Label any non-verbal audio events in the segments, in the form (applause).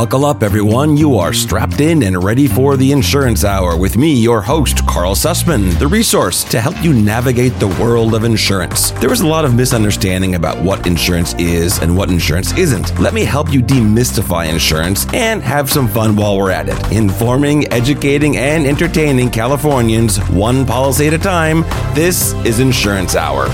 Buckle up, everyone. You are strapped in and ready for the Insurance Hour with me, your host, Karl Susman, the resource to help you navigate the world of insurance. There is a lot of misunderstanding about what insurance is and what insurance isn't. Let me help you demystify insurance and have some fun while we're at it. Informing, educating, and entertaining Californians one policy at a time. This is Insurance Hour.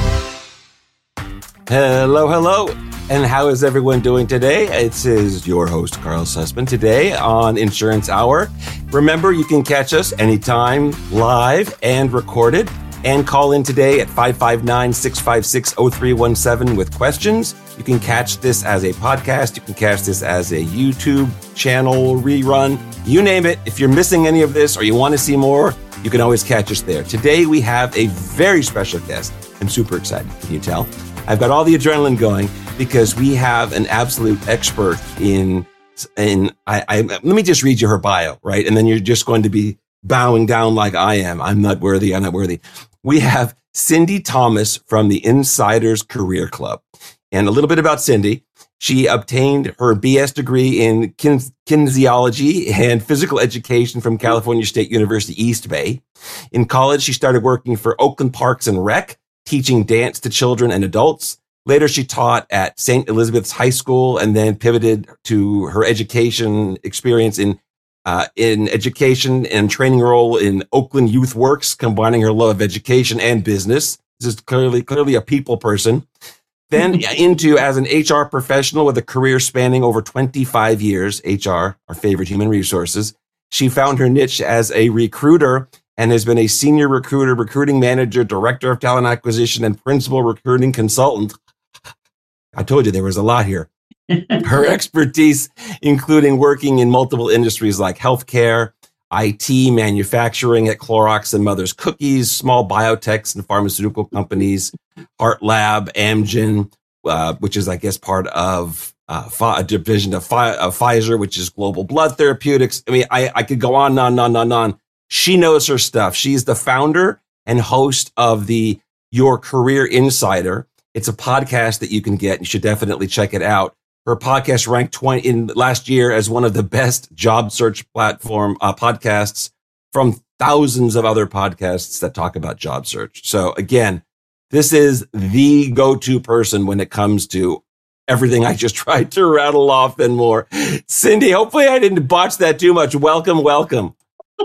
Hello, hello. And how is everyone doing today? It is your host, Karl Susman, today on Insurance Hour. Remember, you can catch us anytime live and recorded and call in today at 559 656 0317 with questions. You can catch this as a podcast. You can catch this as a YouTube channel rerun. You name it. If you're missing any of this or you want to see more, you can always catch us there. Today, we have a very special guest. I'm super excited. Can you tell? I've got all the adrenaline going because we have an absolute expert in in I, I let me just read you her bio, right? And then you're just going to be bowing down like I am. I'm not worthy. I'm not worthy. We have Sindy Thomas from the Insiders Career Club. And a little bit about Sindy. She obtained her BS degree in kin- kinesiology and physical education from California State University East Bay. In college, she started working for Oakland Parks and Rec, teaching dance to children and adults. Later, she taught at St. Elizabeth's High School and then pivoted to her education experience in uh, in education and training role in Oakland Youth Works, combining her love of education and business. This is clearly clearly a people person. Then (laughs) into as an HR professional with a career spanning over 25 years, HR, our favorite human resources. She found her niche as a recruiter and has been a senior recruiter, recruiting manager, director of talent acquisition, and principal recruiting consultant I told you there was a lot here. (laughs) Her expertise, including working in multiple industries like healthcare, IT, manufacturing at Clorox and Mother's Cookies, small biotechs and pharmaceutical companies, Heart Lab, Amgen, uh, which is, I guess, part of uh, a division of, of, Pfizer, which is Global Blood Therapeutics. I mean, I, I could go on, on, on, on, on. She knows her stuff. She's the founder and host of the Your Career Insider, it's a podcast that you can get. You should definitely check it out. Her podcast ranked 20 in last year as one of the best job search platform uh, podcasts from thousands of other podcasts that talk about job search. So again, this is the go-to person when it comes to everything I just (laughs) tried to rattle off and more. Sindy, hopefully I didn't botch that too much. Welcome, welcome.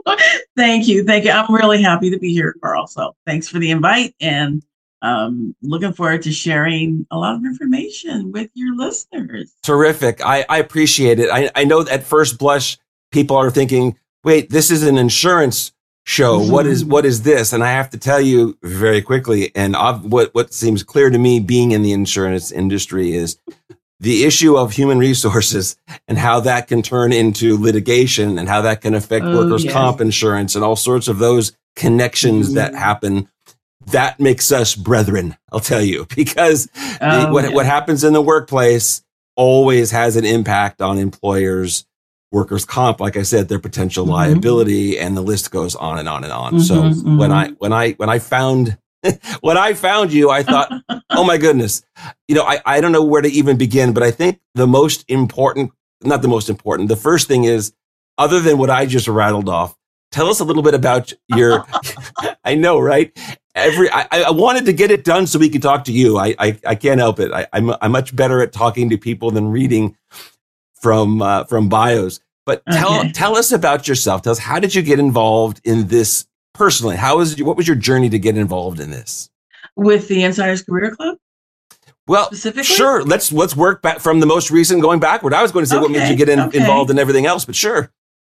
(laughs) Thank you. Thank you. I'm really happy to be here, Karl. So thanks for the invite and um, looking forward to sharing a lot of information with your listeners. Terrific. I, I appreciate it. I, I know at first blush, people are thinking, wait, this is an insurance show. Mm-hmm. What is, what is this? And I have to tell you very quickly. And I've, what, what seems clear to me being in the insurance industry is the issue of human resources and how that can turn into litigation and how that can affect oh, workers' yes. comp insurance and all sorts of those connections mm-hmm. that happen that makes us brethren, I'll tell you, (laughs) because oh, the, what, yeah. what happens in the workplace always has an impact on employers, workers' comp, like I said, their potential mm-hmm. liability, and the list goes on and on and on. Mm-hmm, so mm-hmm. when I when I when I found (laughs) when I found you, I thought, (laughs) oh my goodness, you know, I, I don't know where to even begin, but I think the most important, not the most important, the first thing is, other than what I just rattled off, tell us a little bit about your i know right every I, I wanted to get it done so we could talk to you i i, I can't help it I, am I'm, I'm much better at talking to people than reading from uh, from bios but tell okay. tell us about yourself tell us how did you get involved in this personally how was what was your journey to get involved in this with the insiders career club well, sure. Let's let's work back from the most recent going backward. I was going to say okay. what made you get in, okay. involved in everything else, but sure.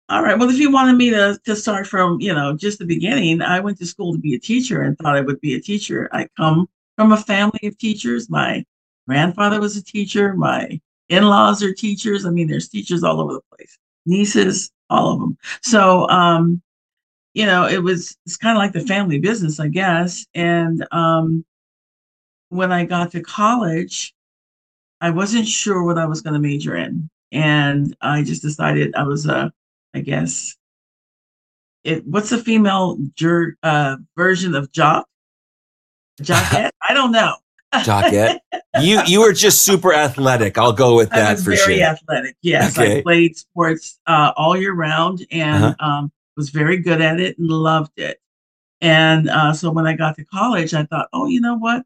All right. Well, if you wanted me to, to start from, you know, just the beginning, I went to school to be a teacher and thought I would be a teacher. I come from a family of teachers. My grandfather was a teacher. My in-laws are teachers. I mean, there's teachers all over the place. Nieces, all of them. So, um, you know, it was it's kind of like the family business, I guess. And um, when I got to college, I wasn't sure what I was going to major in, and I just decided I was a I guess. It what's the female jur, uh, version of jock? Jockette? (laughs) I don't know. Jockette. (laughs) you you were just super athletic. I'll go with that I was for very sure. athletic. Yes, Okay. I played sports uh, all year round and Uh-huh. um, was very good at it and loved it. And uh, so when I got to college, I thought, oh, you know what?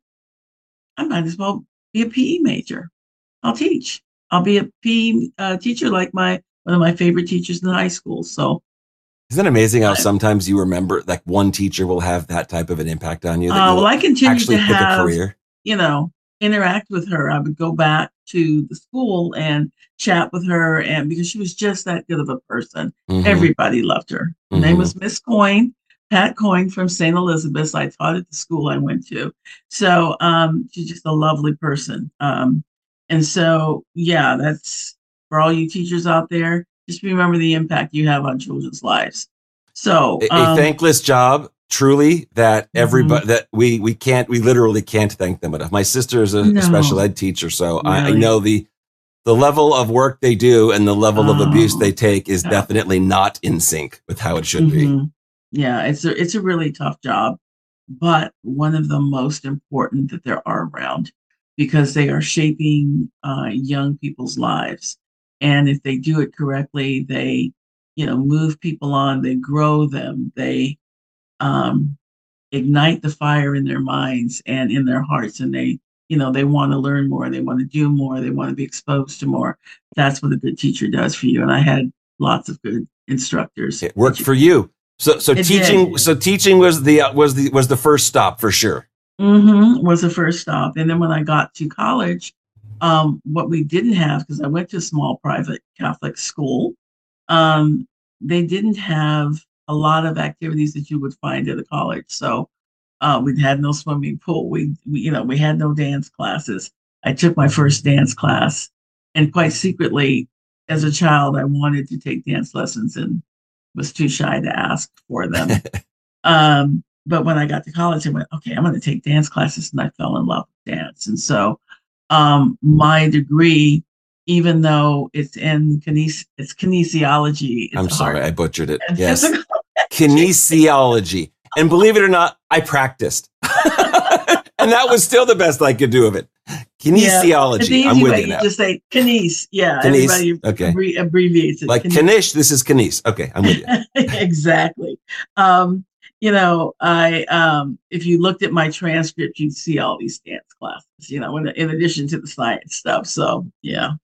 I might as well be a PE major. I'll teach. I'll be a PE uh, teacher like my one of my favorite teachers in high school. So Isn't it amazing how sometimes you remember like one teacher will have that type of an impact on you that uh, well, I actually to have career? you know, interact with her. I would go back to the school and chat with her, and because she was just that good of a person, Mhm. everybody loved her. Her name Mhm. was Miss Coyne, Pat Coyne from St. Elizabeth's. I taught at the school I went to, so um, she's just a lovely person. Um, and so, yeah, that's for all you teachers out there. Just remember the impact you have on children's lives. So, a, a um, thankless job truly that Mm-hmm. everybody that we we can't we literally can't thank them enough my sister is a No. special ed teacher so I, I know the the level of work they do and the level of abuse Oh, they take is yeah. definitely not in sync with how it should be Mhm. Yeah, it's a it's a really tough job, but one of the most important that there are around because they are shaping uh, young people's lives, and if they do it correctly, they you know move people on, they grow them, they um, ignite the fire in their minds and in their hearts, and they you know they want to learn more, they want to do more, they want to be exposed to more. That's what a good teacher does for you, and I had lots of good instructors. it worked for you so so It teaching did. so teaching was the uh, was the was the first stop for sure mm-hmm, was the first stop. And then when I got to college, um, what we didn't have, because I went to a small private Catholic school, um, they didn't have a lot of activities that you would find at a college. So uh, we had no swimming pool. We, we, you know, we had no dance classes. I took my first dance class, and quite secretly, as a child, I wanted to take dance lessons and was too shy to ask for them. (laughs) Um, but when I got to college, I went, okay, I'm going to take dance classes, and I fell in love with dance. And so, um, my degree, even though it's in kines- it's kinesiology, it's i'm sorry i butchered it. Yes. (laughs) kinesiology. And believe it or not i practiced. (laughs) And that was still the best i could do of it. Kinesiology the i'm with you You now. just say kines. Yeah, Kines, everybody okay. abbre- abbreviates it. like Kines. this is kines okay i'm with you. (laughs) Exactly. Um, you know, I um, if you looked at my transcript, you'd see all these dance classes. You know, in, in addition to the science stuff. So yeah.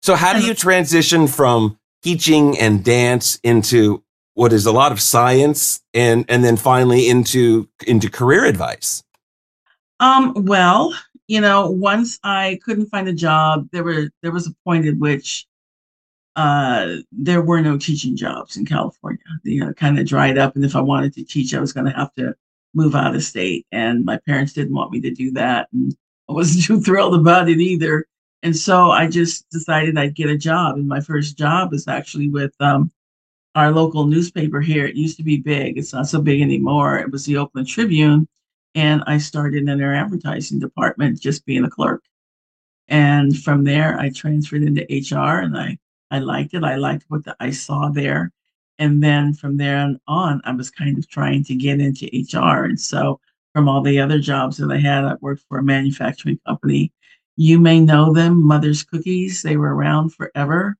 So how do you transition from teaching and dance into what is a lot of science and and then finally into into career advice? Um, well, you know, once I couldn't find a job, there were there was a point at which uh there were no teaching jobs in California. You know, kind of dried up. And if I wanted to teach, I was gonna have to move out of state. And my parents didn't want me to do that. And I wasn't (laughs) too thrilled about it either. And so I just decided I'd get a job. And my first job was actually with um our local newspaper here. It used to be big. It's not so big anymore. It was the Oakland Tribune and I started in their advertising department, just being a clerk. And from there, I transferred into HR, and I I liked it. I liked what the, I saw there, and then from there on, I was kind of trying to get into HR. And so, from all the other jobs that I had, I worked for a manufacturing company. You may know them, Mother's Cookies. They were around forever.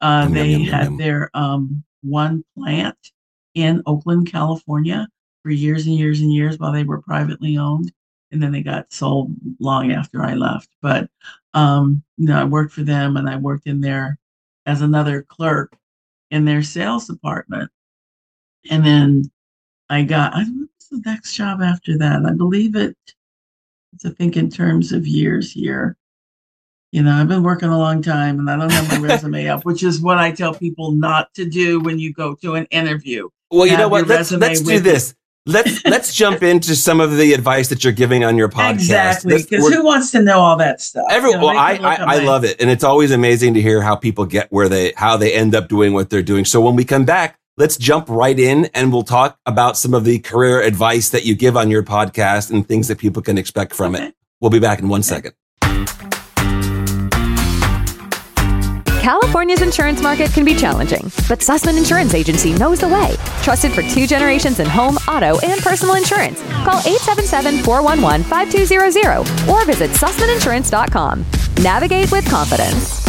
Uh, they had their um, one plant in Oakland, California for years and years and years while they were privately owned. And then they got sold long after I left. But, um, you know, I worked for them and I worked in there as another clerk in their sales department. And then I got, I what was the next job after that? I believe it, I think in terms of years here. You know, I've been working a long time and I don't have my (laughs) resume up, which is what I tell people not to do when you go to an interview. Well, you Have know what? Let's let's do this. Let's (laughs) let's jump into some of the advice that you're giving on your podcast. Exactly. Because who wants to know all that stuff? Every, You know, well, I, I, I love it. And it's always amazing to hear how people get where they, how they end up doing what they're doing. So when we come back, let's jump right in and we'll talk about some of the career advice that you give on your podcast and things that people can expect from it. We'll be back in one second. California's insurance market can be challenging, but Susman Insurance Agency knows the way. Trusted for two generations in home, auto, and personal insurance. Call 877-411-5200 or visit susmaninsurance.com. Navigate with confidence.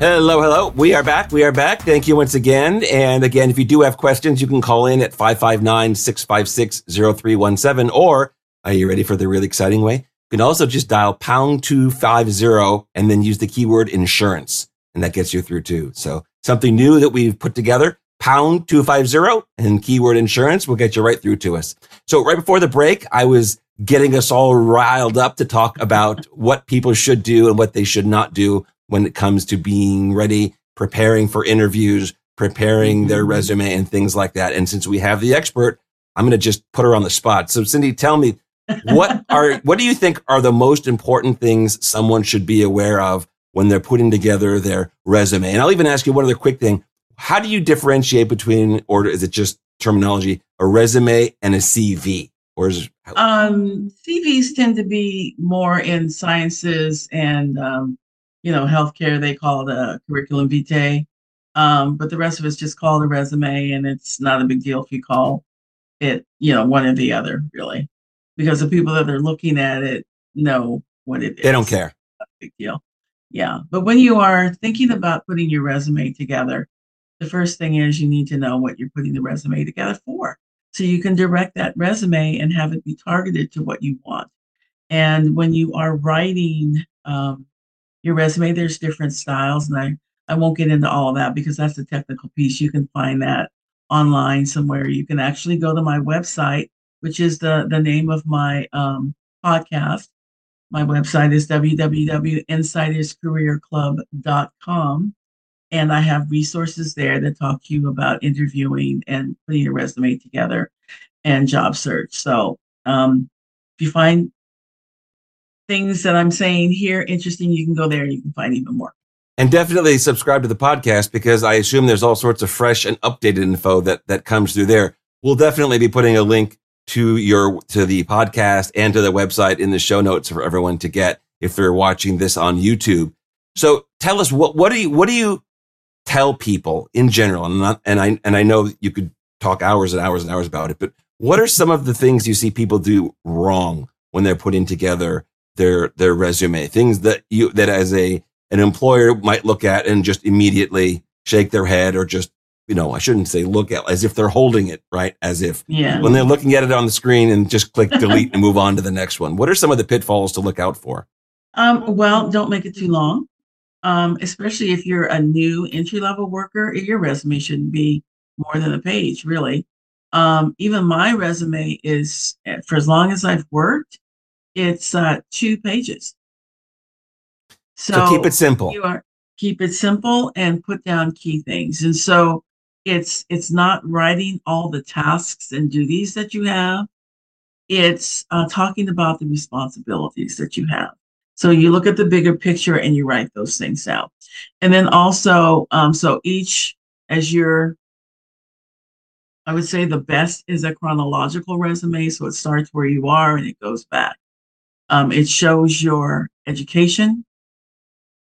Hello, hello. We are back. We are back. Thank you once again. And again, if you do have questions, you can call in at 559 656 0317. Or are you ready for the really exciting way? You can also just dial pound 250 and then use the keyword insurance. And that gets you through too. So something new that we've put together, pound 250 and keyword insurance will get you right through to us. So right before the break, I was getting us all riled up to talk about (laughs) what people should do and what they should not do when it comes to being ready, preparing for interviews, preparing their mm-hmm. resume and things like that. And since we have the expert, I'm going to just put her on the spot. So Sindy, tell me what are what do you think are the most important things someone should be aware of when they're putting together their resume? And I'll even ask you one other quick thing. How do you differentiate between or is it just terminology, a resume and a CV? Or is it, um, CVs tend to be more in sciences and um, you know, healthcare, they call it a curriculum vitae. Um, but the rest of it's just called a resume, and it's not a big deal if you call it, you know, one or the other, really, because the people that are looking at it know what it is. They don't care. big deal. Yeah. But when you are thinking about putting your resume together, the first thing is you need to know what you're putting the resume together for. So you can direct that resume and have it be targeted to what you want. And when you are writing um, your resume. There's different styles, and I I won't get into all of that because that's a technical piece. You can find that online somewhere. You can actually go to my website, which is the the name of my um, podcast. My website is www.insiderscareerclub.com. And I have resources there that talk to you about interviewing and putting your resume together and job search. So um, if you find things that I'm saying here interesting, you can go there and you can find even more. And definitely subscribe to the podcast because I assume there's all sorts of fresh and updated info that that comes through there. We'll definitely be putting a link to your to the podcast and to the website in the show notes for everyone to get if they're watching this on YouTube. So tell us what what do you what do you tell people in general and not, and I and I know you could talk hours and hours and hours about it, but what are some of the things you see people do wrong when they're putting together their their resume, things that you that as a an employer might look at and just immediately shake their head or just you know I shouldn't say look at as if they're holding it right as if yeah. when they're looking at it on the screen and just click (laughs) delete and move on to the next one. What are some of the pitfalls to look out for? Um, well, don't make it too long. Um, especially if you're a new entry level worker, your resume shouldn't be more than a page, really. Um, even my resume is for as long as I've worked, it's uh, two pages. So, so keep it simple. You are keep it simple and put down key things. And so it's it's not writing all the tasks and duties that you have. It's uh, talking about the responsibilities that you have. So you look at the bigger picture and you write those things out. And then also, um, so each as you're I would say the best is a chronological resume. So it starts where you are and it goes back. Um, it shows your education,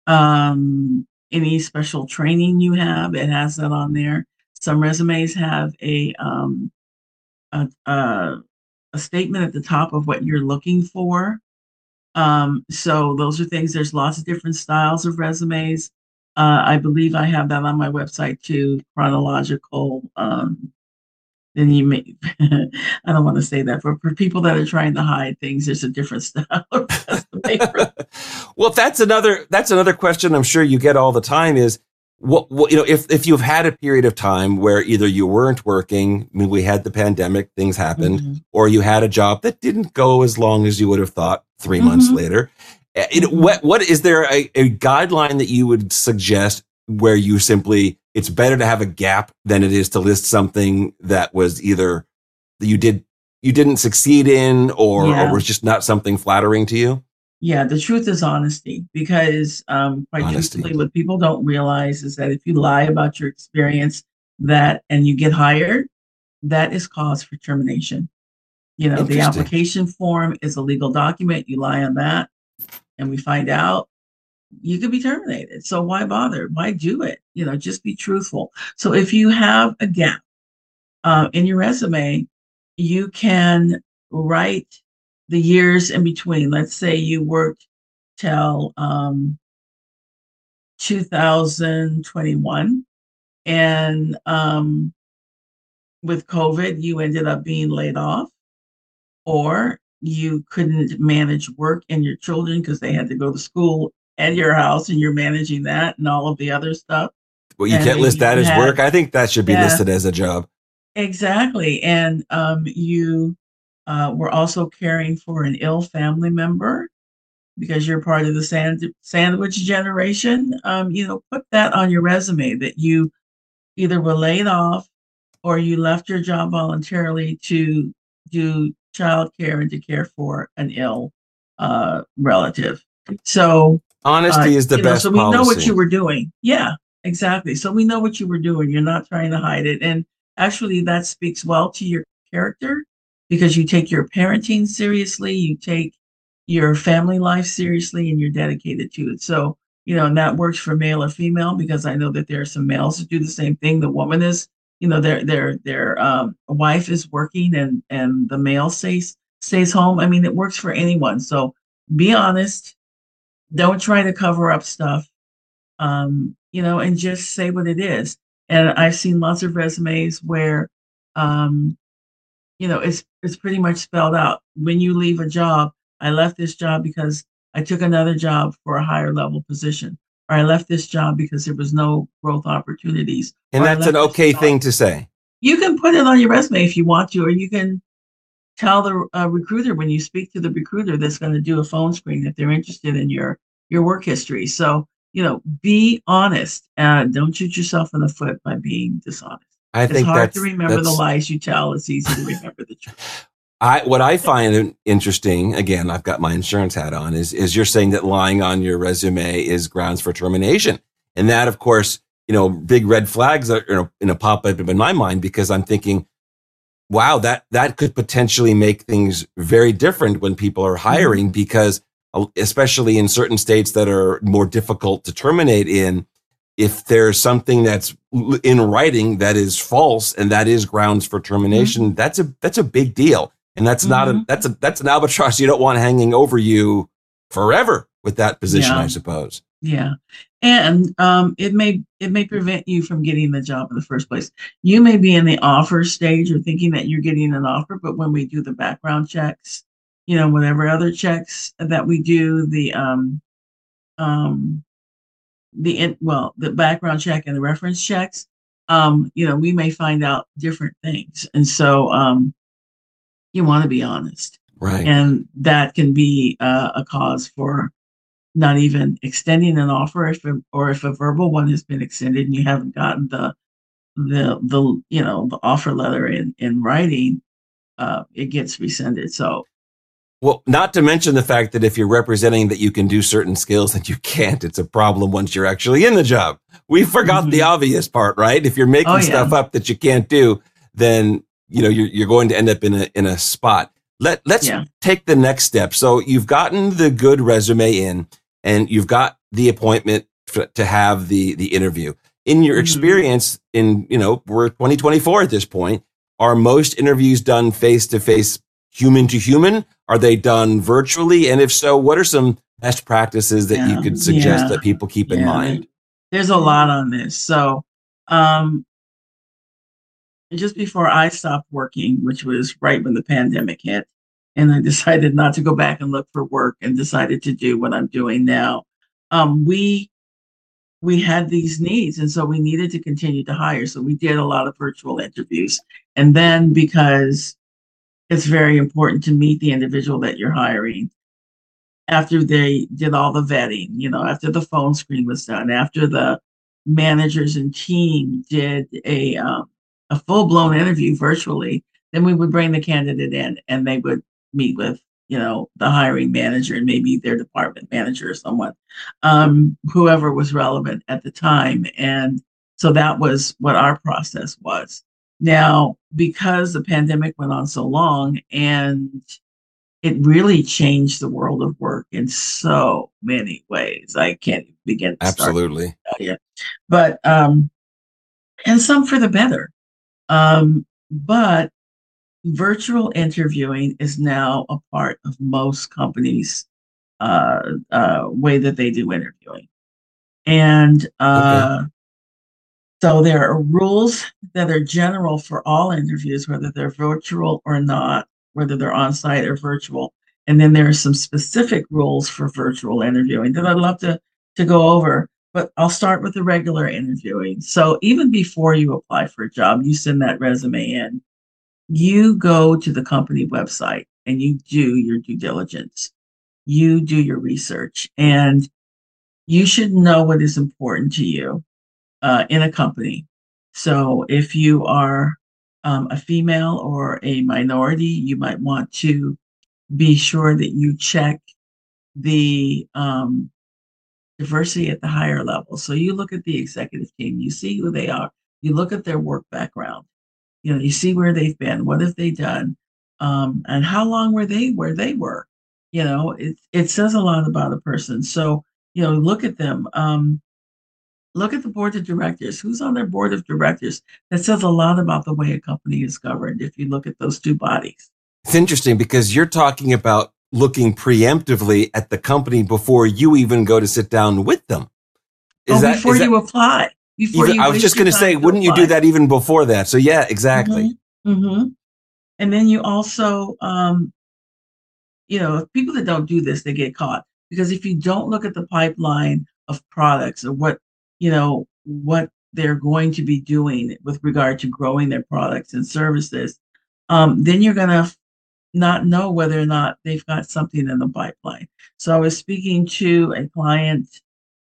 um, any special training you have. It has that on there. Some resumes have a, um, a, a, a statement at the top of what you're looking for. Um, so those are things. There's lots of different styles of resumes. Uh, I believe I have that on my website too. Chronological um, then you may (laughs) i don't want to say that but for people that are trying to hide things there's a different (laughs) style (laughs) well that's another that's another question i'm sure you get all the time is what, what, you know if if you've had a period of time where either you weren't working i mean we had the pandemic things happened mm-hmm. or you had a job that didn't go as long as you would have thought 3 mm-hmm. months later eh, know, mm-hmm. what what is there a, a guideline that you would suggest where you simply it's better to have a gap than it is to list something that was either that you did you didn't succeed in or, yeah. or was just not something flattering to you yeah the truth is honesty because um quite honesty. truthfully what people don't realize is that if you lie about your experience that and you get hired that is cause for termination You know, the application form is a legal document. You lie on that, and we find out you could be terminated. So why bother? Why do it? You know, just be truthful. So if you have a gap uh, in your resume, you can write the years in between. Let's say you worked till um, 2021, and um, with COVID, you ended up being laid off, or you couldn't manage work and your children because they had to go to school at your house and you're managing that and all of the other stuff. Well, you And can't list you that as work. I think that should be Yeah. listed as a job. Exactly. And um, you uh, were also caring for an ill family member because you're part of the sand- sandwich generation. Um, you know, put that on your resume that you either were laid off or you left your job voluntarily to do childcare and to care for an ill uh, relative. So Honesty uh, is the you know, best so we policy. know what you were doing. Yeah, exactly. So we know what you were doing. You're not trying to hide it. And actually, that speaks well to your character because you take your parenting seriously, you take your family life seriously, and you're dedicated to it. So, you know, and that works for male or female because I know that there are some males who do the same thing. The woman is, you know, their their their um, wife is working and and the male stays stays home. I mean, it works for anyone. So be honest don't try to cover up stuff um, you know and just say what it is and i've seen lots of resumes where um, you know it's it's pretty much spelled out when you leave a job i left this job because i took another job for a higher level position or i left this job because there was no growth opportunities and that's an okay thing to say. you can put it on your resume if you want to, or you can tell the uh, recruiter when you speak to the recruiter that's going to do a phone screen if they're interested in your your work history. So you know, be honest. Uh, don't shoot yourself in the foot by being dishonest. I It's think hard that's to remember the lies you tell. It's easy to remember the truth. (laughs) I what I find interesting, again, I've got my insurance hat on, is is you're saying that lying on your resume is grounds for termination, and that, of course, you know, big red flags are you know, in a pop up in my mind because I'm thinking, wow, that that could potentially make things very different when people are hiring because, uh, especially in certain states that are more difficult to terminate in. If there's something that's in writing that is false and that is grounds for termination, that's a that's a big deal. And that's not a Mhm. that's a that's an albatross you don't want hanging over you forever with that position, Yeah. I suppose. Yeah, and um, it may it may prevent you from getting the job in the first place. You may be in the offer stage or thinking that you're getting an offer, but when we do the background checks, you know, whatever other checks that we do, the um, um, the in, well, the background check and the reference checks, um, you know, we may find out different things, and so um, you want to be honest. Right. and that can be uh, a cause for not even extending an offer if or if a verbal one has been extended and you haven't gotten the the the you know the offer letter in in writing uh it gets rescinded. So Well, not to mention the fact that if you're representing that you can do certain skills that you can't, it's a problem once you're actually in the job. We forgot the Mhm. obvious part, right? If you're making Oh, yeah. stuff up that you can't do, then you know you're you're going to end up in a in a spot. Let let's Yeah. take the next step. So you've gotten the good resume in, and you've got the appointment to have the the interview. In your Mhm. experience, in you know we're 2024 at this point. Are most interviews done face to face, human to human? Are they done virtually? And if so, what are some best practices that you could suggest yeah, that people keep in mind? there's a lot on this so um just before i stopped working which was right when the pandemic hit and i (laughs) decided not to go back and look for work and decided to do what i'm doing now um we we had these needs and so we needed to continue to hire so we did a lot of virtual interviews and then because it's very important to meet the individual that you're hiring after they did all the vetting you know after the phone screen was done after the managers and team did a um, a full-blown interview virtually then we would bring the candidate in and they would meet with you know the hiring manager and maybe their department manager or someone um, whoever was relevant at the time. And so that was what our process was Now, because the pandemic went on so long and it really changed the world of work in so many ways. I can't begin to Absolutely. Yeah. But um and some for the better. Um, but virtual interviewing is now a part of most companies' uh, uh, way that they do interviewing. And uh, okay. So there are rules that are general for all interviews, whether they're virtual or not, whether they're on site or virtual. And then there are some specific rules for virtual interviewing that I'd love to, to go over. But I'll start with the regular interviewing. So even before you apply for a job, you send that resume in, you go to the company website and you do your due diligence. You do your research and you should know what is important to you uh, in a company. So if you are um, a female or a minority, you might want to be sure that you check the um, diversity at the higher level. So you look at the executive team, you see who they are, you look at their work background, you know, you see where they've been, what have they done, um, and how long were they where they were. You know, it it says a lot about a person. So you know, look at them. Um, look at the board of directors. Who's on their board of directors? That says a lot about the way a company is governed. If you look at those two bodies, it's interesting because you're talking about looking preemptively at the company before you even go to sit down with them. Is oh, that, before you that, apply. Before even, you I was just going to say, wouldn't apply. you do that even before that? So yeah, exactly. Mm-hmm. Mm-hmm. And then you also, um, you know, people that don't do this, they get caught because if you don't look at the pipeline of products or what, you know, what they're going to be doing with regard to growing their products and services, um, then you're going to not know whether or not they've got something in the pipeline. So I was speaking to a client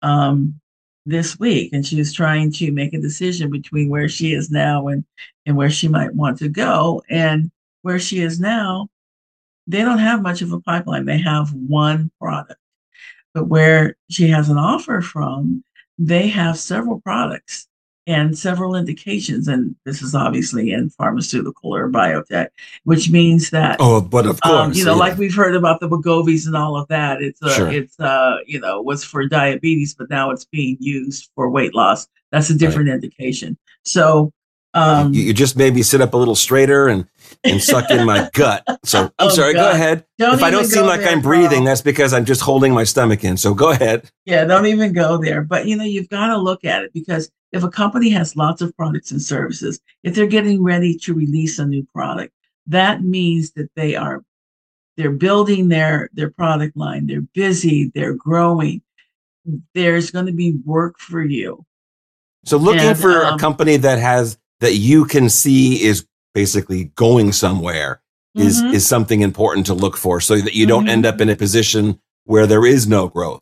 um, this week, and she was trying to make a decision between where she is now and and where she might want to go. And where she is now, they don't have much of a pipeline. They have one product, but where she has an offer from, they have several products and several indications. And this is obviously in pharmaceutical or biotech, which means that oh, but of course, um, you know, yeah. like we've heard about the Wegovy's and all of that. It's uh, sure. it's uh, you know, was for diabetes, but now it's being used for weight loss. That's a different right. indication. So um, you, you, just made me sit up a little straighter and and suck in my gut. So (laughs) I'm oh, sorry. God. Go ahead. Don't if I don't seem like there, I'm breathing, bro. that's because I'm just holding my stomach in. So go ahead. Yeah, don't even go there. But you know, you've got to look at it because if a company has lots of products and services, if they're getting ready to release a new product, that means that they are they're building their their product line. They're busy. They're growing. There's going to be work for you. So looking and, for um, a company that has that you can see is basically going somewhere is mm-hmm. is something important to look for so that you don't mm-hmm. end up in a position where there is no growth.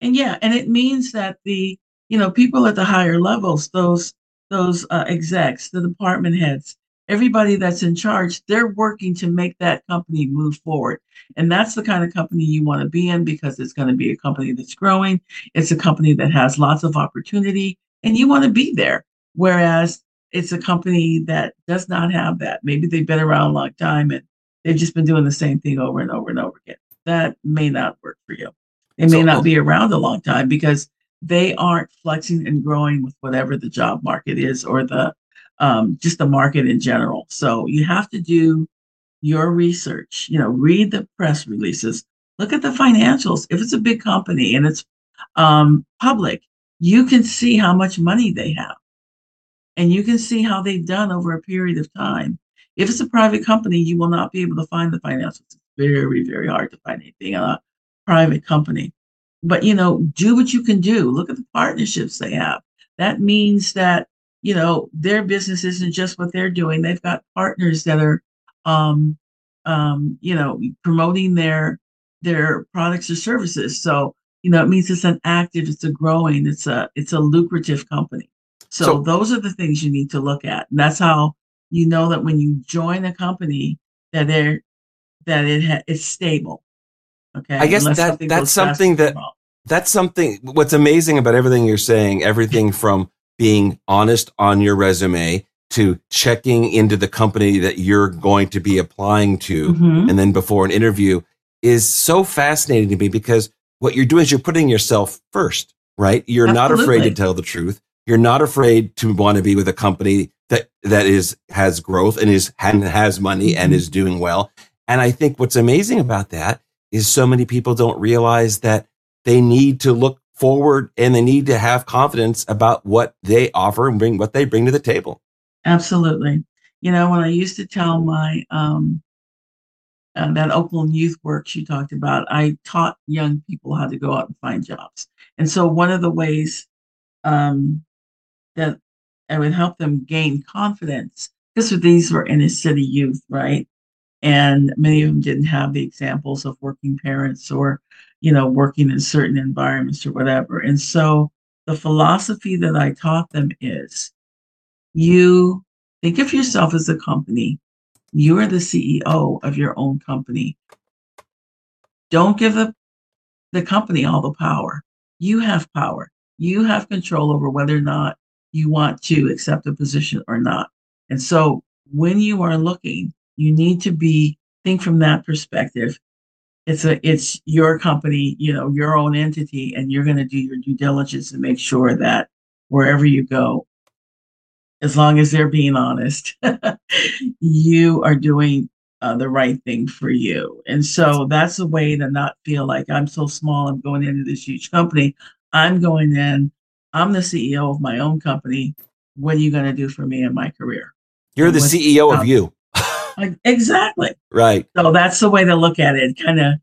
And yeah, and it means that the you know people at the higher levels, those those uh, execs, the department heads, everybody that's in charge, they're working to make that company move forward. And that's the kind of company you want to be in because it's going to be a company that's growing. It's a company that has lots of opportunity and you want to be there. Whereas it's a company that does not have that. Maybe they've been around a long time and they've just been doing the same thing over and over and over again. That may not work for you. They may so, not be around a long time because they aren't flexing and growing with whatever the job market is or the um, just the market in general. So you have to do your research. You know, read the press releases, look at the financials. If it's a big company and it's um, public, you can see how much money they have and you can see how they've done over a period of time. If it's a private company, you will not be able to find the financials. It's very, very hard to find anything in a private company. But you know, do what you can do. Look at the partnerships they have. That means that you know their business isn't just what they're doing. They've got partners that are, um, um, you know, promoting their their products or services. So you know, it means it's an active, it's a growing, it's a it's a lucrative company. So, so those are the things you need to look at. And that's how you know that when you join a company that they're that it ha- it's stable. Okay. I guess Unless that something that's something that that's something what's amazing about everything you're saying, everything from being honest on your resume, to checking into the company that you're going to be applying to Mhm. and then before an interview is so fascinating to me because what you're doing is you're putting yourself first, right? You're not afraid to tell the truth. You're not afraid to want to be with a company that that is has growth and is and has money and Mhm. is doing well. And I think what's amazing about that is so many people don't realize that they need to look forward and they need to have confidence about what they offer and bring what they bring to the table. Absolutely. You know, when I used to tell my um uh, that Oakland youth work she talked about, I taught young people how to go out and find jobs. And so one of the ways um that I would help them gain confidence, because these were inner city youth, right? And many of them didn't have the examples of working parents or, you know, working in certain environments or whatever. And so the philosophy that I taught them is you think of yourself as a company. You are the CEO of your own company. Don't give the, the company all the power. You have power. You have control over whether or not you want to accept a position or not. And so when you are looking, you need to be think from that perspective. It's a it's your company, you know, your own entity, and you're going to do your due diligence and make sure that wherever you go, as long as they're being honest, (laughs) you are doing uh, the right thing for you. And so that's a way to not feel like I'm so small, I'm going into this huge company. I'm going in, I'm the CEO of my own company. What are you going to do for me in my career? You're the CEO of um, you. Like, exactly. right. So that's the way to look at it. It kind of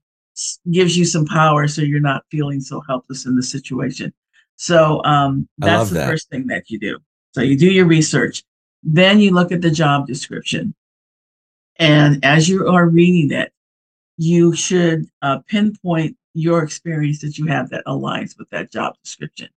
gives you some power so you're not feeling so helpless in the situation. So um, that's the that. first thing that you do. So you do your research. Then you look at the job description. And as you are reading it, you should uh, pinpoint your experience that you have that aligns with that job description.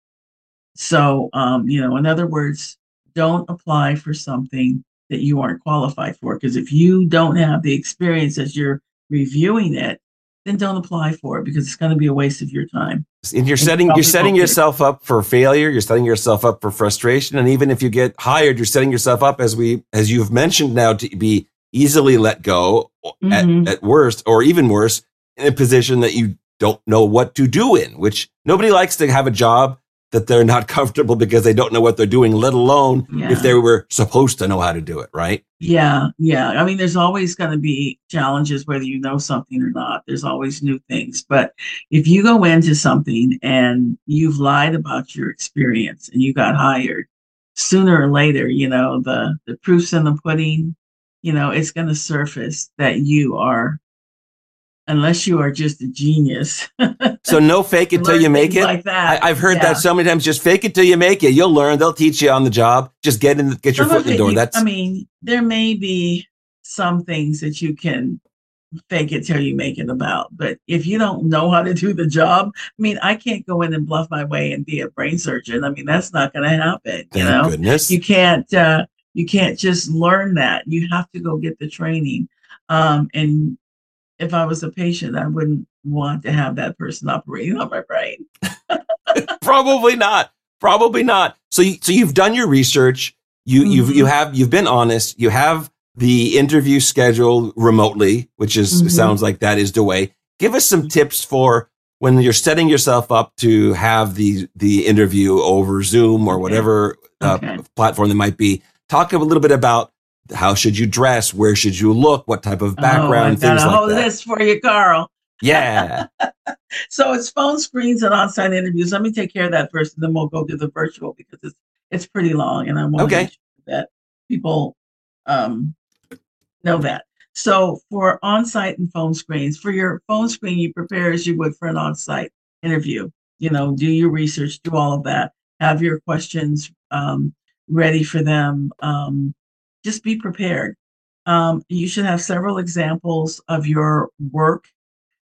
So, um, you know, in other words, don't apply for something that you aren't qualified for. Because if you don't have the experience as you're reviewing it, then don't apply for it because it's going to be a waste of your time. And you're And setting you're setting won't get it. yourself up for failure. You're setting yourself up for frustration. And even if you get hired, you're setting yourself up as we as you've mentioned now to be easily let go Mhm. at, at worst, or even worse, in a position that you don't know what to do in, which nobody likes to have a job that they're not (laughs) comfortable because they don't know what they're doing, let alone Yeah. if they were supposed to know how to do it, right? Yeah, yeah. I mean, there's always going to be challenges whether you know something or not. There's always new things. But if you go into something and you've lied about your experience and you got hired, sooner or later, you know, the the proof's in the pudding. You know, it's going to surface that you are, unless you are just a genius. (laughs) So no fake it till you make it. Like that. I, I've heard Yeah. that so many times. Just fake it till you make it. You'll learn. They'll teach you on the job. Just get in, get your Some foot in the door. you- That's I mean, there may be some things that you can fake it till you make it about, but if you don't know how to do the job, I mean, I can't go in and bluff my way and be a brain surgeon. I mean, that's not going to happen. thank you know, goodness. you can't uh, you can't just learn that. You have to go get the training. Um, and if I was a patient, I wouldn't want to have that person operating on my brain. Probably not. Probably not. So, you, so you've done your research. You, you've, Mhm. you have, you've been honest. You have the interview scheduled remotely, which is Mhm. sounds like that is the way. Give us some tips for when you're setting yourself up to have the the interview over Zoom or Okay. whatever uh, Okay. platform that might be. Talk a little bit about how should you dress, where should you look, what type of background, oh, I got things a like whole list for you, Karl. Yeah, (laughs) So it's phone screens and on-site interviews. Let me take care of that first, and then we'll go to the virtual because it's it's pretty long, and I want Okay. to make sure that people um, know that. So for on-site and phone screens, for your phone screen, you prepare as you would for an on-site interview. You know, do your research, do all of that, have your questions um, ready for them. Um, just be prepared. Um, you should have several examples of your work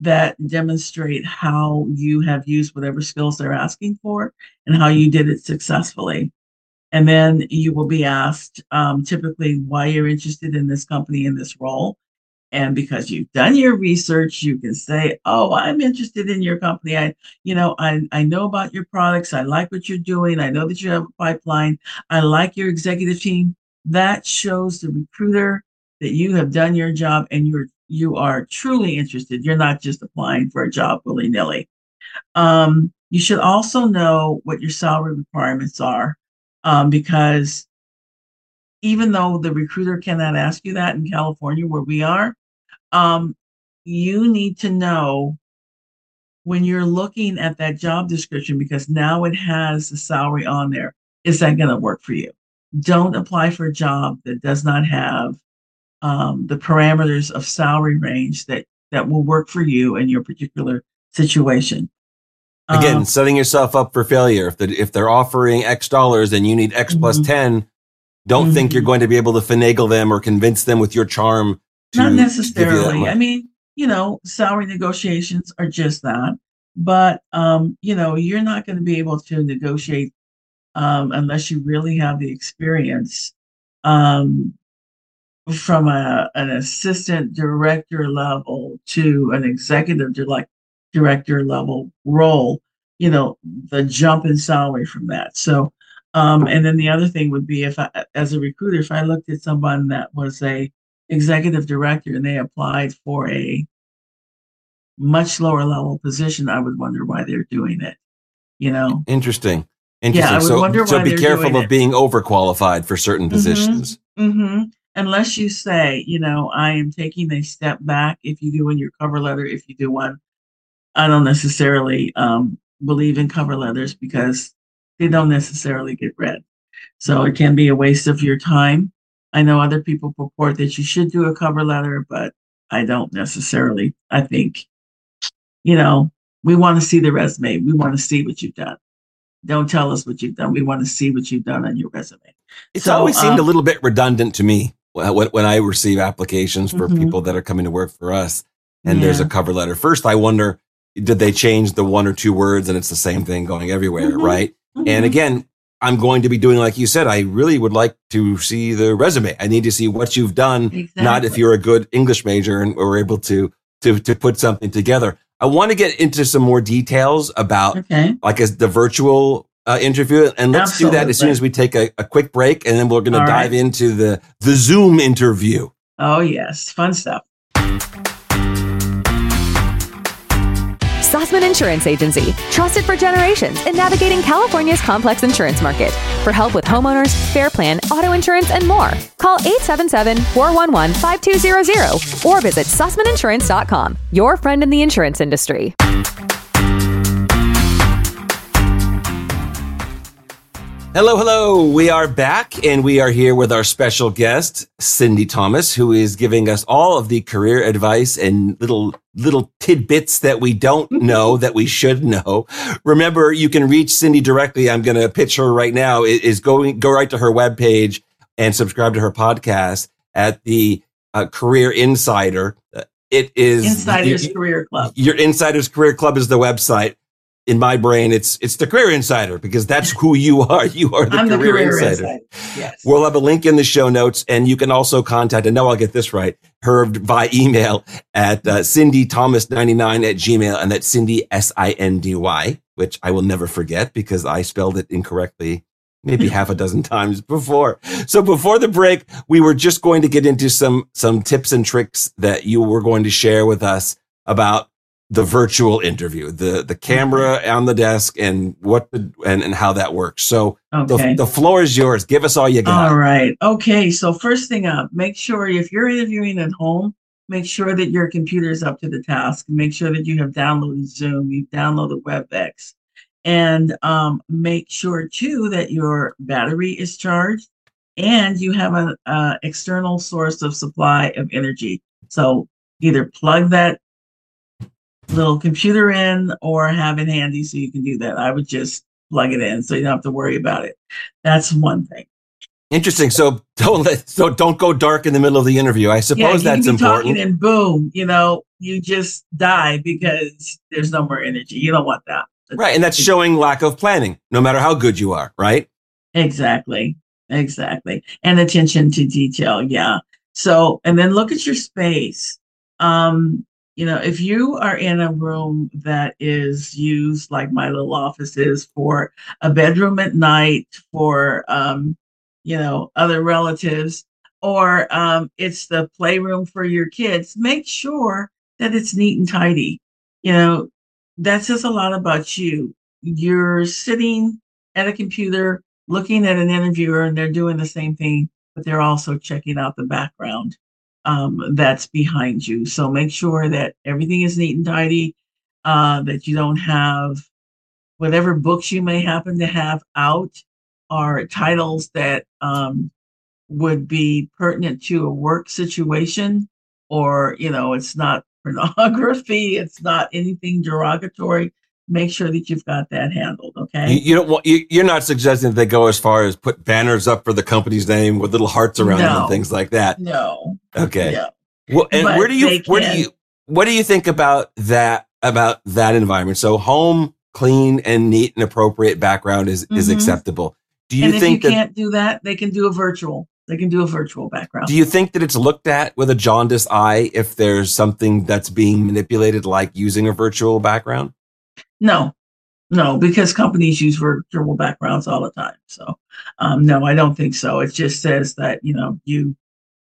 that demonstrate how you have used whatever skills they're asking for and how you did it successfully. And then you will be asked um, typically why you're interested in this company in this role. And because you've done your research, you can say, "Oh, I'm interested in your company. I, you know, I I know about your products. I like what you're doing. I know that you have a pipeline. I like your executive team. That shows the recruiter that you have done your job and you're you are truly interested. You're not just applying for a job willy nilly. Um, you should also know what your salary requirements are um, because even though the recruiter cannot ask you that in California, where we are, um, you need to know when you're looking at that job description because now it has the salary on there. Is that going to work for you? Don't apply for a job that does not have um, the parameters of salary range that that will work for you in your particular situation. Again, Um, setting yourself up for failure. If the, if they're offering X dollars and you need X plus Mhm. ten, don't think Mhm. you're going to be able to finagle them or convince them with your charm. Not give you that necessarily. I mean, you know, salary negotiations are just that. But um, you know, you're not going to be able to negotiate um, unless you really have the experience um, from a, an assistant director level to an executive direct, director level role. You know, the jump in salary from that. So, um, and then the other thing would be if I, as a recruiter, if I looked at someone that was a executive director and they applied for a much lower level position, I would wonder why they're doing it. You know, Interesting. Interesting. I would so, so be careful of it. being overqualified for certain Mhm. positions. hmm unless you say, you know, I am taking a step back. If you do in your cover letter, if you do one, I don't necessarily um, believe in cover letters because they don't necessarily get read. So it can be a waste of your time. I know other people purport that you should do a cover letter, but I don't necessarily. I think, you know, we want to see the resume. We want to see what you've done. Don't tell us what you've done. We want to see what you've done on your resume. It's So, always seemed a um, little bit redundant to me when, when- I receive applications for Mhm. people that are coming to work for us and there's a cover letter. First, I wonder, did they change the one or two words and it's the same thing going everywhere, Mhm. right? And Mhm. again, I'm going to be doing like you said. I really would like to see the resume. I need to see what you've done, not if you're a good English major and we're able to to to put something together. I want to get into some more details about okay. like as the virtual uh, interview, and let's do that as soon as we take a, a quick break, and then we're going to dive right. into the the Zoom interview. Oh yes, fun stuff. Susman Insurance Agency, trusted for generations in navigating California's complex insurance market. For help with homeowners, fair plan, auto insurance, and more, call 877-411-5200 or visit susmaninsurance.com, your friend in the insurance industry. Hello, hello. We are back, and we are here with our special guest, Sindy Thomas, who is giving us all of the career advice and little little tidbits that we don't (laughs) know that we should know. Remember, you can reach Sindy directly. I'm going to pitch her right now. Is is going go right to her webpage and subscribe to her podcast at the uh, Career Insider. Uh, It is Insiders you- Career Club. your Insiders Career Club is the website. In my brain, it's it's the Career Insider because that's who you are. (laughs) You are the, career, the career insider. insider. Yes. We'll have a link in the show notes, and you can also contact, and now I'll get this right, her by email at uh, Sindy Thomas 99 at Gmail, and that's Sindy S I N D Y, which I will never forget because I spelled it incorrectly maybe (laughs) half a dozen times before. So before the break, we were just going to get into some some tips and tricks that you were going to share with us about the virtual interview, the the camera on the desk, and what the and, and how that works. So okay. the, the floor is yours. Give us all you got. All right. Okay. So first thing up, make sure if you're interviewing at home, make sure that your computer is up to the task. Make sure that you have downloaded Zoom, you've downloaded WebEx, and um, make sure too that your battery is charged and you have an uh, external source of supply of energy. So either plug that little computer in or have it handy so you can do that. I would just plug it in so you don't have to worry about it. That's one thing. Interesting. So don't let so don't go dark in the middle of the interview. I suppose you that's can be important. Talking and boom, you know, you just die because there's no more energy. You don't want that. Right. And that's showing lack of planning, no matter how good you are, right? Exactly. Exactly. And attention to detail. Yeah. So, and then look at your space. Um, you know, if you are in a room that is used like my little office is for a bedroom at night, for um, you know, other relatives, or um, it's the playroom for your kids. Make sure that it's neat and tidy. You know, that says a lot about you. You're sitting at a computer looking at an interviewer and they're doing the same thing, but they're also checking out the background um, that's behind you. So make sure that everything is neat and tidy, uh, that you don't have whatever books you may happen to have out are titles that um, would be pertinent to a work situation or you know it's not (laughs) pornography it's not anything derogatory make sure that you've got that handled okay? You, you don't want you, you're not suggesting that they go as far as put banners up for the company's name with little hearts around them and things like that? No. Okay. No. well and But where do you where do you what do you think about that about that environment? So home clean and neat and appropriate background is is Mhm. acceptable. Do you and if think you that can't do that they can do a virtual they can do a virtual background. Do you think that it's looked at with a jaundiced eye if there's something that's being manipulated, like using a virtual background? No, no, because companies use virtual backgrounds all the time. So, um, no, I don't think so. It just says that you know you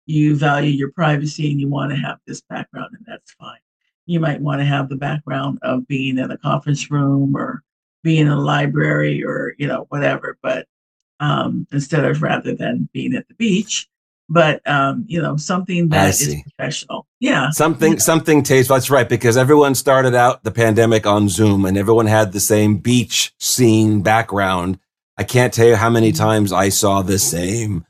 you value your privacy and you want to have this background, and that's fine. You might want to have the background of being in a conference room or being in a library or you know whatever, but um, instead of rather than being at the beach. But um, you know something that is professional. Yeah, Something, something tasteful. That's right, because everyone started out the pandemic on Zoom and everyone had the same beach scene background. I can't tell you how many times I saw the same,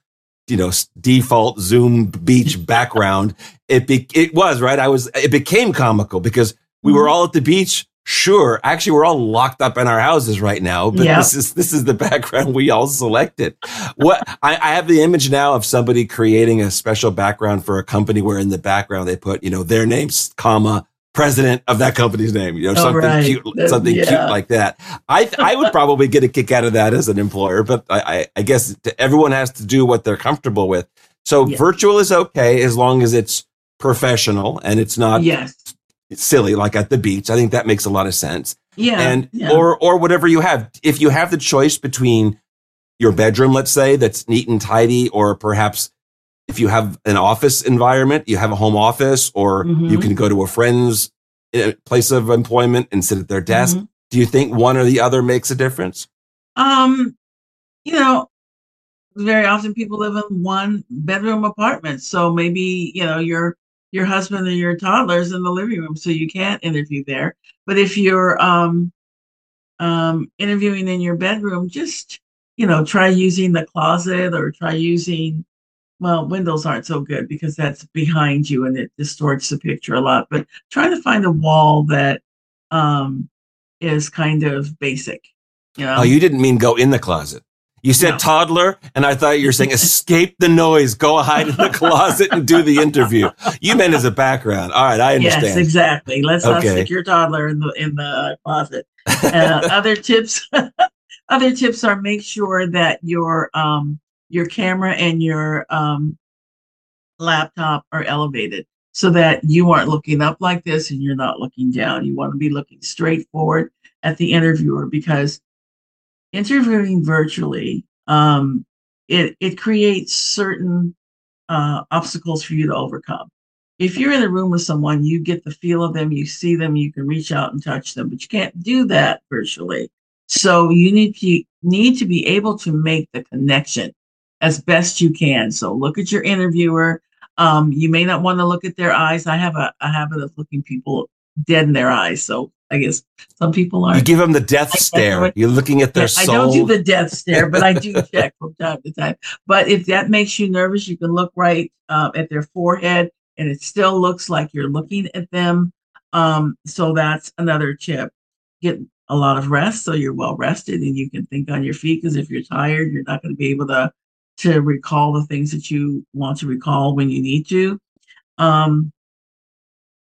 you know, default Zoom beach (laughs) background. It be, it was right. I was. It became comical because we were all at the beach. Sure, actually, we're all locked up in our houses right now. But Yeah. this is this is the (laughs) background we all selected. What I, I have the image now of somebody creating a special background for a company where in the background they put you know their names, comma president of that company's name. You know Oh, something right. cute, That- something cute like that. I I would (laughs) probably get a kick out of that as an employer, but I I, I guess everyone has to do what they're comfortable with. So Yeah. virtual is okay as long as it's professional and it's not yes, silly like at the beach. I think that makes a lot of sense yeah, and yeah. or or whatever you have. If you have the choice between your bedroom, let's say that's neat and tidy, or perhaps if you have an office environment, you have a home office, or you Mhm. can go to a friend's uh, place of employment and sit at their desk. Mhm. Do you think one or the other makes a difference? Um, you know, very often people live in one bedroom apartments. So maybe, you know, your your husband and your toddler's in the living room, so you can't interview there. But if you're um um interviewing in your bedroom, just you know, try using the closet or try using well, windows aren't so good because that's behind you and it distorts the picture a lot. But try to find a wall that um is kind of basic. You know, oh, you didn't mean go in the closet. You said No. toddler, and I thought you were saying escape the noise, go hide in the (laughs) closet and do the interview. You meant as a background. All right, I understand. Yes, exactly. Let's not stick your toddler in the in the uh, closet. Uh, (laughs) other tips, (laughs) other tips are make sure that your um your camera and your um laptop are elevated so that you aren't looking up like this and you're not looking down. You want to be looking straight forward at the interviewer because interviewing virtually um it it creates certain uh, obstacles for you to overcome if you're in a room with someone, you get the feel of them, you see them, you can reach out and touch them, but you can't do that virtually. So you need to need to be able to make the connection as best you can. So look at your interviewer. Um, you may not want to look at their eyes. I have a, a habit of looking people dead in their eyes. So I guess some people aren't. give them the death I stare. You're looking at their I soul. don't do the death stare, but I do (laughs) check from time to time. But if that makes you nervous, you can look right uh, at their forehead, and it still looks like you're looking at them. Um, so that's another tip. Get a lot of rest, so you're well rested, and you can think on your feet. Because if you're tired, you're not going to be able to to recall the things that you want to recall when you need to. Um,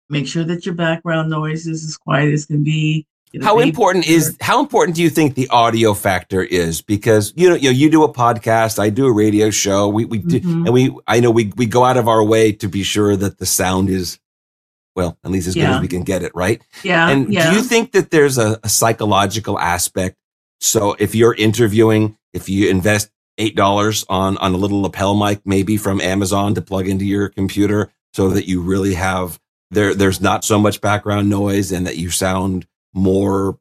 make sure that your background noise is as quiet as can be. How important is how important do you think the audio factor is because you know you know you do a podcast i do a radio show we we do Mhm. and we i know we we go out of our way to be sure that the sound is well at least as good as we can get it right Yeah, and yeah. do you think that there's a, a psychological aspect so if you're interviewing if you invest eight dollars on on a little lapel mic, maybe from Amazon to plug into your computer, so that you really have there. There's not so much background noise, and that you sound more.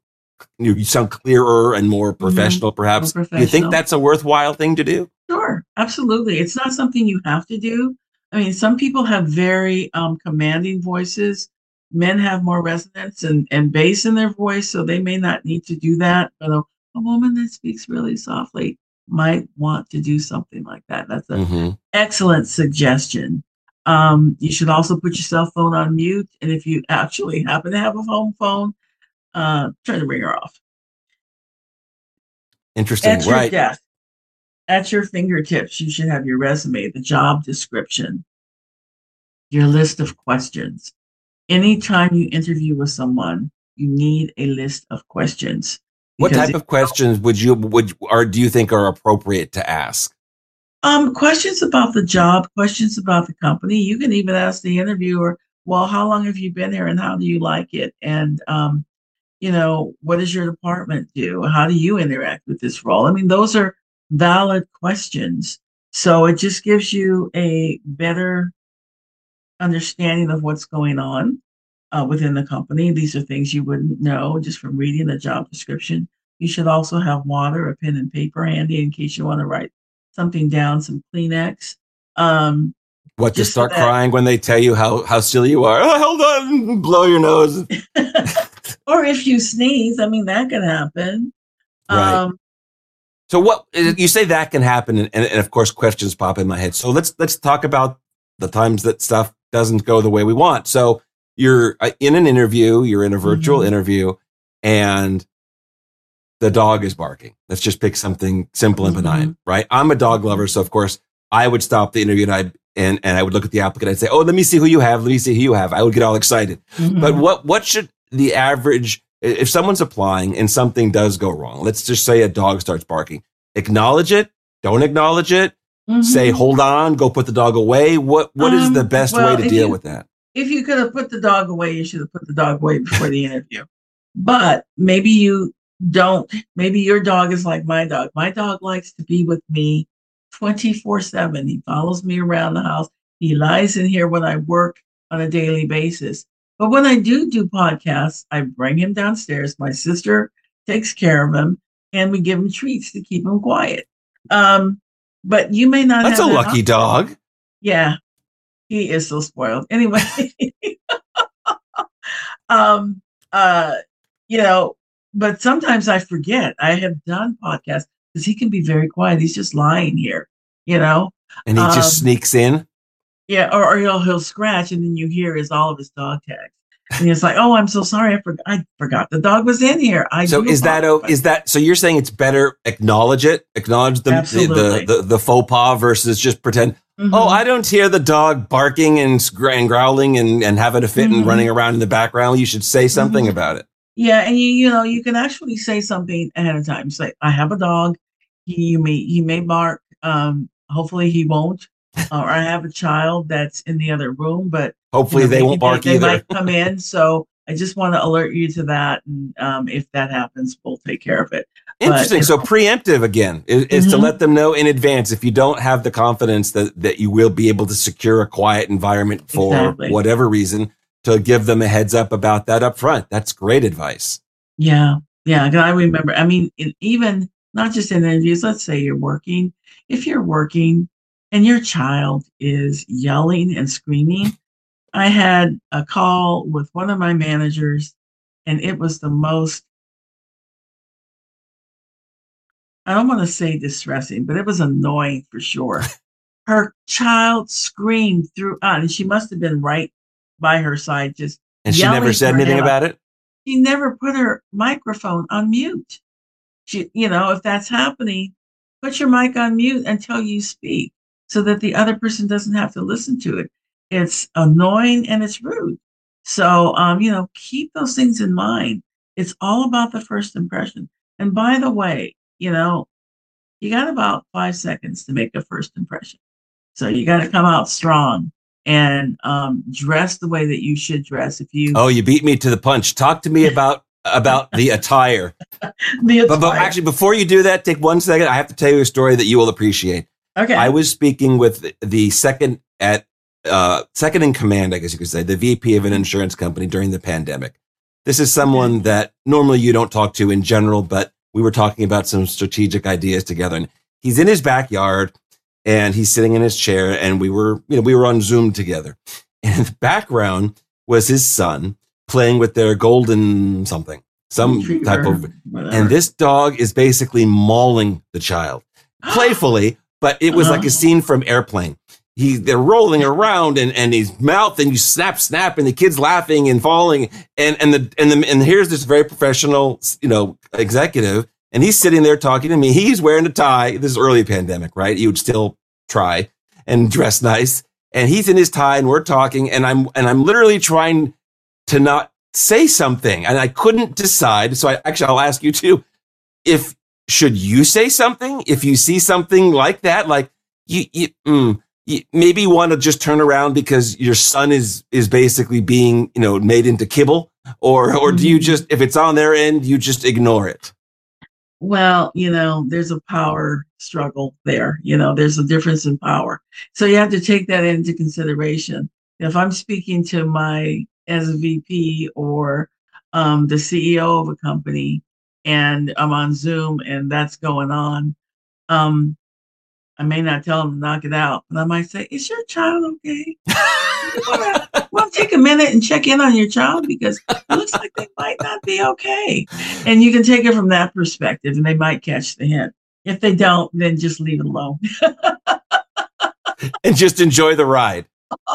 You sound clearer and more professional, perhaps. More Do you think that's a worthwhile thing to do? Sure, absolutely. It's not something you have to do. I mean, some people have very um, commanding voices. Men have more resonance and, and bass in their voice, so they may not need to do that. But a, a woman that speaks really softly might want to do something like that. That's an hmm excellent suggestion. Um, you should also put your cell phone on mute. And if you actually happen to have a home phone, uh, turn the ringer off. Interesting, At your right? desk, at your fingertips, you should have your resume, the job description, your list of questions. Anytime you interview with someone, you need a list of questions. What type of questions would you would or do you think are appropriate to ask? Um, questions about the job, questions about the company. You can even ask the interviewer, well, how long have you been here and how do you like it? And um, you know, what does your department do? How do you interact with this role? I mean, those are valid questions. So it just gives you a better understanding of what's going on uh, within the company. These are things you wouldn't know just from reading the job description. You should also have water, a pen and paper handy in case you want to write something down, some Kleenex. Um, What to Just so start that- crying when they tell you how how silly you are? Oh, (laughs) hold on, blow your nose. (laughs) or if you sneeze, I mean, that can happen. Right. Um, So what you say that can happen, and, and, of course questions pop in my head. So let's let's talk about the times that stuff doesn't go the way we want. So you're uh, in an interview, you're in a virtual Mhm. interview, and the dog is barking. Let's just pick something simple and benign, right? I'm a dog lover, so of course I would stop the interview and I and and I would look at the applicant. I'd say, "Oh, let me see who you have. Let me see who you have." I would get all excited. But mhm. what what should the average if someone's applying and something does go wrong? Let's just say a dog starts barking. Acknowledge it. Don't acknowledge it. Say, Mhm. hold on. Go put the dog away. What what is Um, the best well, way to deal you- with that? if you could have put the dog away, you should have put the dog away before the interview. But maybe you don't. Maybe your dog is like my dog. My dog likes to be with me 24 7. He follows me around the house. He lies in here when I work on a daily basis. But when I do do podcasts, I bring him downstairs. My sister takes care of him and we give him treats to keep him quiet. Um, but you may not That's a lucky dog. yeah, he is so spoiled. Anyway, (laughs) um, uh, you know, but sometimes I forget. I have done podcasts because he can be very quiet. He's just lying here, you know. And he just Um, sneaks in. Yeah, or, or he'll he'll scratch, and then you hear is all of his dog tags, and he's like, "Oh, I'm so sorry, I forgot. I forgot the dog was in here." I So is that oh, is that so? You're saying it's better acknowledge it, acknowledge the the, the the the faux pas versus just pretend. Mhm. Oh, I don't hear the dog barking and, and growling and, and having a fit and Mhm. running around in the background. You should say something Mhm. about it. Yeah, and you you know you can actually say something ahead of time. Say, "I have a dog. He you may he may bark. Um, hopefully he won't. or I have a child that's in the other room, but you Hopefully know, they won't bark they, either. They might come in, so I just want to alert you to that. And um, if that happens, we'll take care of it. Interesting. you so preemptive again is, is to let them know in advance if you don't have the confidence that that you will be able to secure a quiet environment for Exactly. whatever reason to give them a heads up about that up front. That's great advice. Yeah, yeah. I remember. I mean, in, even not just in interviews. Let's say you're working. If you're working and your child is yelling and screaming, I had a call with one of my managers, and it was the most. I don't want to say distressing, but it was annoying for sure. (laughs) Her child screamed throughout, and she must have been right by her side, just And she never said anything off. about it. she never put her microphone on mute. She, you know, if that's happening, put your mic on mute until you speak so that the other person doesn't have to listen to it. It's annoying and it's rude. So, um, you know, keep those things in mind. It's all about the first impression. And by the way, you know, you got about five seconds to make a first impression. So you got to come out strong and um, dress the way that you should dress. If you Oh, you beat me to the punch. Talk to me (laughs) about about the attire. (laughs) the attire. But, but actually, before you do that, take one second. I have to tell you a story that you will appreciate. okay. I was speaking with the second at uh, second in command, I guess you could say, the VP of an insurance company during the pandemic. This is someone that normally you don't talk to in general, but we were talking about some strategic ideas together. And he's in his backyard and he's sitting in his chair, and we were, you know, we were on Zoom together. (laughs) And in the background was his son playing with their golden something, some Retriever, type of whatever. and this dog is basically mauling the child (gasps) playfully, but it was Uh-huh. like a scene from Airplane. He they're rolling around and and his mouth and you snap snap and the kid's laughing and falling and and the and the and here's this very professional you know executive and he's sitting there talking to me. He's wearing a tie. This is early pandemic, right? He would still try and (laughs) dress nice. And he's in his tie and we're talking and I'm and I'm literally trying to not say something and I couldn't decide. So I actually I'll ask you too if should you say something if you see something like that like you, you, mm, you maybe want to just turn around because your son is is basically being you know made into kibble or or do you Mhm. just if it's on their end you just ignore it Well, you know, there's a power struggle there. You know, there's a difference in power. So you have to take that into consideration. If I'm speaking to my as a VP or um, the CEO of a company and I'm on Zoom and that's going on, um, I may not tell them to knock it out, but I might say, Is your child okay? Wanna, (laughs) wanna take a minute and check in on your child because it looks like they might not be okay. And you can take it from that perspective and they might catch the hint. If they don't, then just leave it alone. and just enjoy the ride (laughs)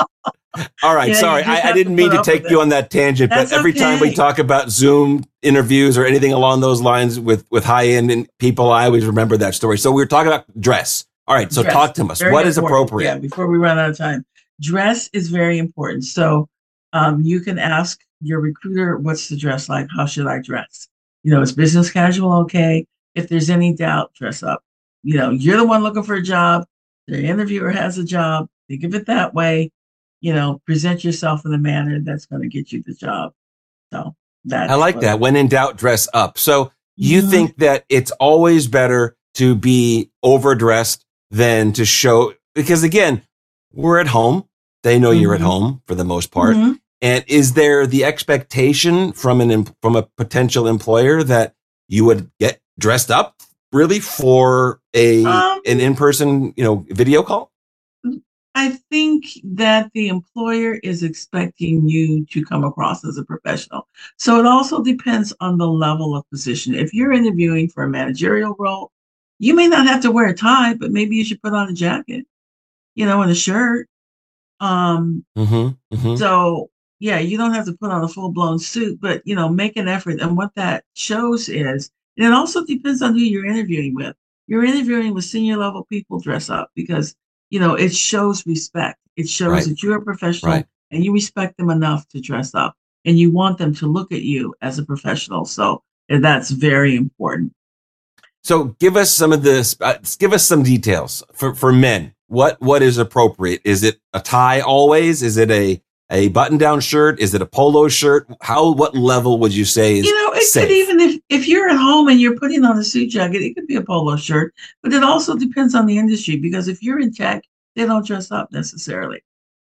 all right Yeah, sorry I, I didn't mean to take you it. on that tangent That's but every time we talk about zoom interviews or anything along those lines with with high end people i always remember that story so we were talking about dress all right so Dress. talk to us what is appropriate Yeah, before we run out of time. Dress is very important. So um, you can ask your recruiter, what's the dress like? How should I dress? You know, is business casual okay? If there's any doubt, dress up. You know, you're the one looking for a job. The interviewer has a job. Think of it that way. You know, present yourself in a manner that's going to get you the job. So that's I like that. When in doubt, dress up. So you Mhm. think that it's always better to be overdressed than to show, because again, we're at home. They know you're at Mhm. home for the most part. Mhm. And is there the expectation from an, from a potential employer that you would get dressed up really for a, Um, an in-person, you know, video call? I think that the employer is expecting you to come across as a professional. So it also depends on the level of position. If you're interviewing for a managerial role, you may not have to wear a tie, but maybe you should put on a jacket, you know, and a shirt. Um, Mm-hmm. mm-hmm. so yeah, you don't have to put on a full blown suit, but you know, make an effort. And what that shows is, and it also depends on who you're interviewing with. You're interviewing with senior level people, dress up because you know it shows respect. It shows Right. that you're a professional Right. and you respect them enough to dress up, and you want them to look at you as a professional. So that's very important. So give us some of this. Uh, give us some details for for men. What what is appropriate? Is it a tie always? Is it a a button down shirt? Is it a polo shirt? How what level would you say is you know, it safe? could even if if you're at home and you're putting on a suit jacket, it could be a polo shirt. But it also depends on the industry because if you're in tech, they don't dress up necessarily.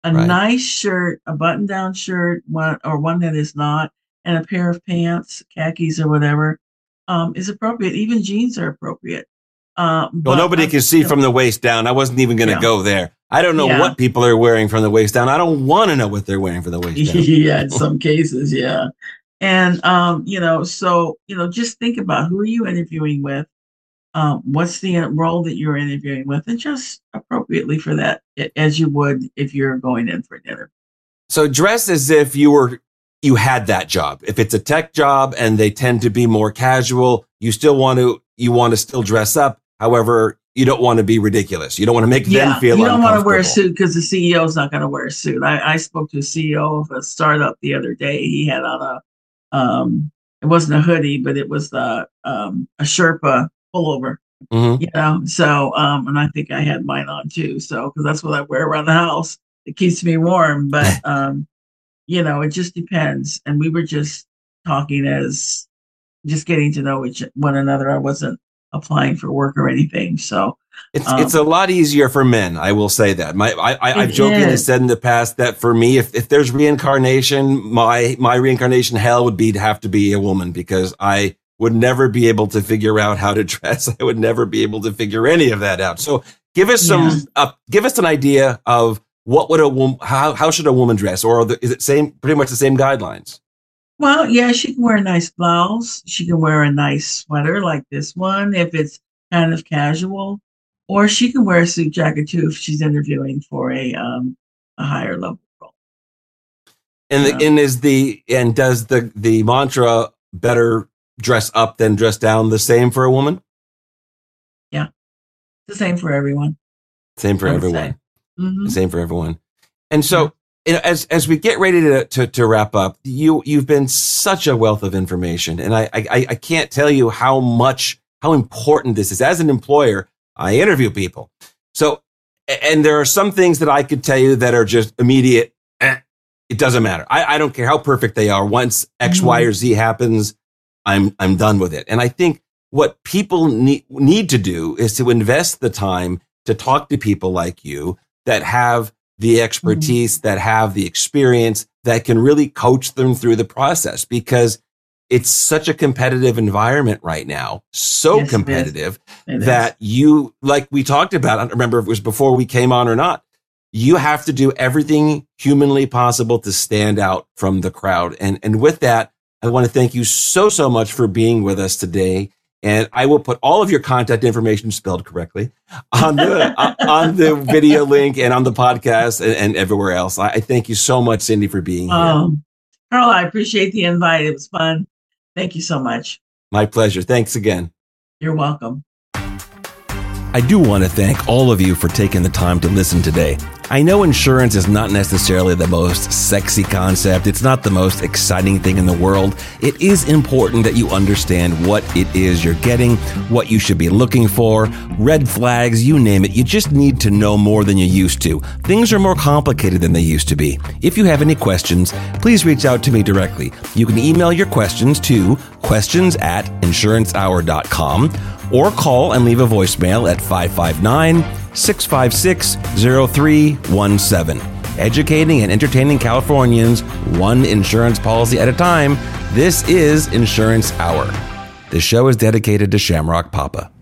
A Right. nice shirt, a button-down shirt, one or one that is not, and a pair of pants, khakis or whatever, um, is appropriate. Even jeans are appropriate. Uh, well, nobody I- can see from the waist down. I wasn't even going to Yeah. go there. I don't know Yeah. what people are wearing from the waist down. I don't want to know what they're wearing from the waist down. (laughs) yeah, in some cases, yeah. And um, you know, so you know, just think about who are you interviewing with, um, what's the role that you're interviewing with, and just appropriately for that, as you would if you're going in for dinner. So dress as if you were you had that job. If it's a tech job and they tend to be more casual, you still want to you want to still dress up. However, you don't want to be ridiculous. You don't want to make them feel you don't want to wear a suit because the CEO is not going to wear a suit. I, I spoke to a CEO of a startup the other day. He had on a, um, it wasn't a hoodie, but it was the um, a Sherpa pullover. Mhm. You know, so um, and I think I had mine on too. So because that's what I wear around the house. It keeps me warm, but (laughs) um, you know, it just depends. And we were just talking as just getting to know each one another. I wasn't applying for work or anything. So it's um, it's a lot easier for men. I will say that. My I, I have jokingly said in the past that for me, if if there's reincarnation, my my reincarnation hell would be to have to be a woman because I would never be able to figure out how to (laughs) dress. I would never be able to figure any of that out. So give us some yeah. uh, give us an idea of what would a woman how how should a woman dress or the, is it same pretty much the same guidelines? Well, yeah, she can wear a nice blouse. She can wear a nice sweater like this one if it's kind of casual, or she can wear a suit jacket too if she's interviewing for a um, a higher level role. And the, and is the and does the the mantra better dress up than dress down the same for a woman? Yeah, the same for everyone. Same for everyone. Mm-hmm. Same for everyone. And so you know, as as we get ready to, to, to wrap up, you you've been such a wealth of information, and I, I I can't tell you how much how important this is. As an employer, I interview people, so and there are some things that I could tell you that are just immediate. Eh, it doesn't matter. I, I don't care how perfect they are. Once X, mm-hmm. Y, or Z happens, I'm I'm done with it. And I think what people need need to do is to invest the time to talk to people like you that have the expertise, mm-hmm. that have the experience, that can really coach them through the process because it's such a competitive environment right now. So yes, competitive that you, like we talked about, I don't remember if it was before we came on or not. You have to do everything humanly possible to stand out from the crowd. And, and with that, I want to thank you so, so much for being with us today and I will put all of your contact information spelled correctly on the uh, (laughs) on the video link and on the podcast and, and everywhere else. I, I, thank you so much, Sindy, for being here. Um, Karl, I appreciate the invite. It was fun. Thank you so much. My pleasure. Thanks again. You're welcome. I do want to thank all of you for taking the time to listen today. I know insurance is not necessarily the most sexy concept, it's not the most exciting thing in the world. It is important that you understand what it is you're getting, what you should be looking for, red flags, you name it. You just need to know more than you used to. Things are more complicated than they used to be. If you have any questions, please reach out to me directly. You can email your questions to questions at insurancehour.com or call and leave a voicemail at 559 656 0317. Educating and entertaining Californians one insurance policy at a time. This is Insurance Hour. The show is dedicated to Shamrock Papa.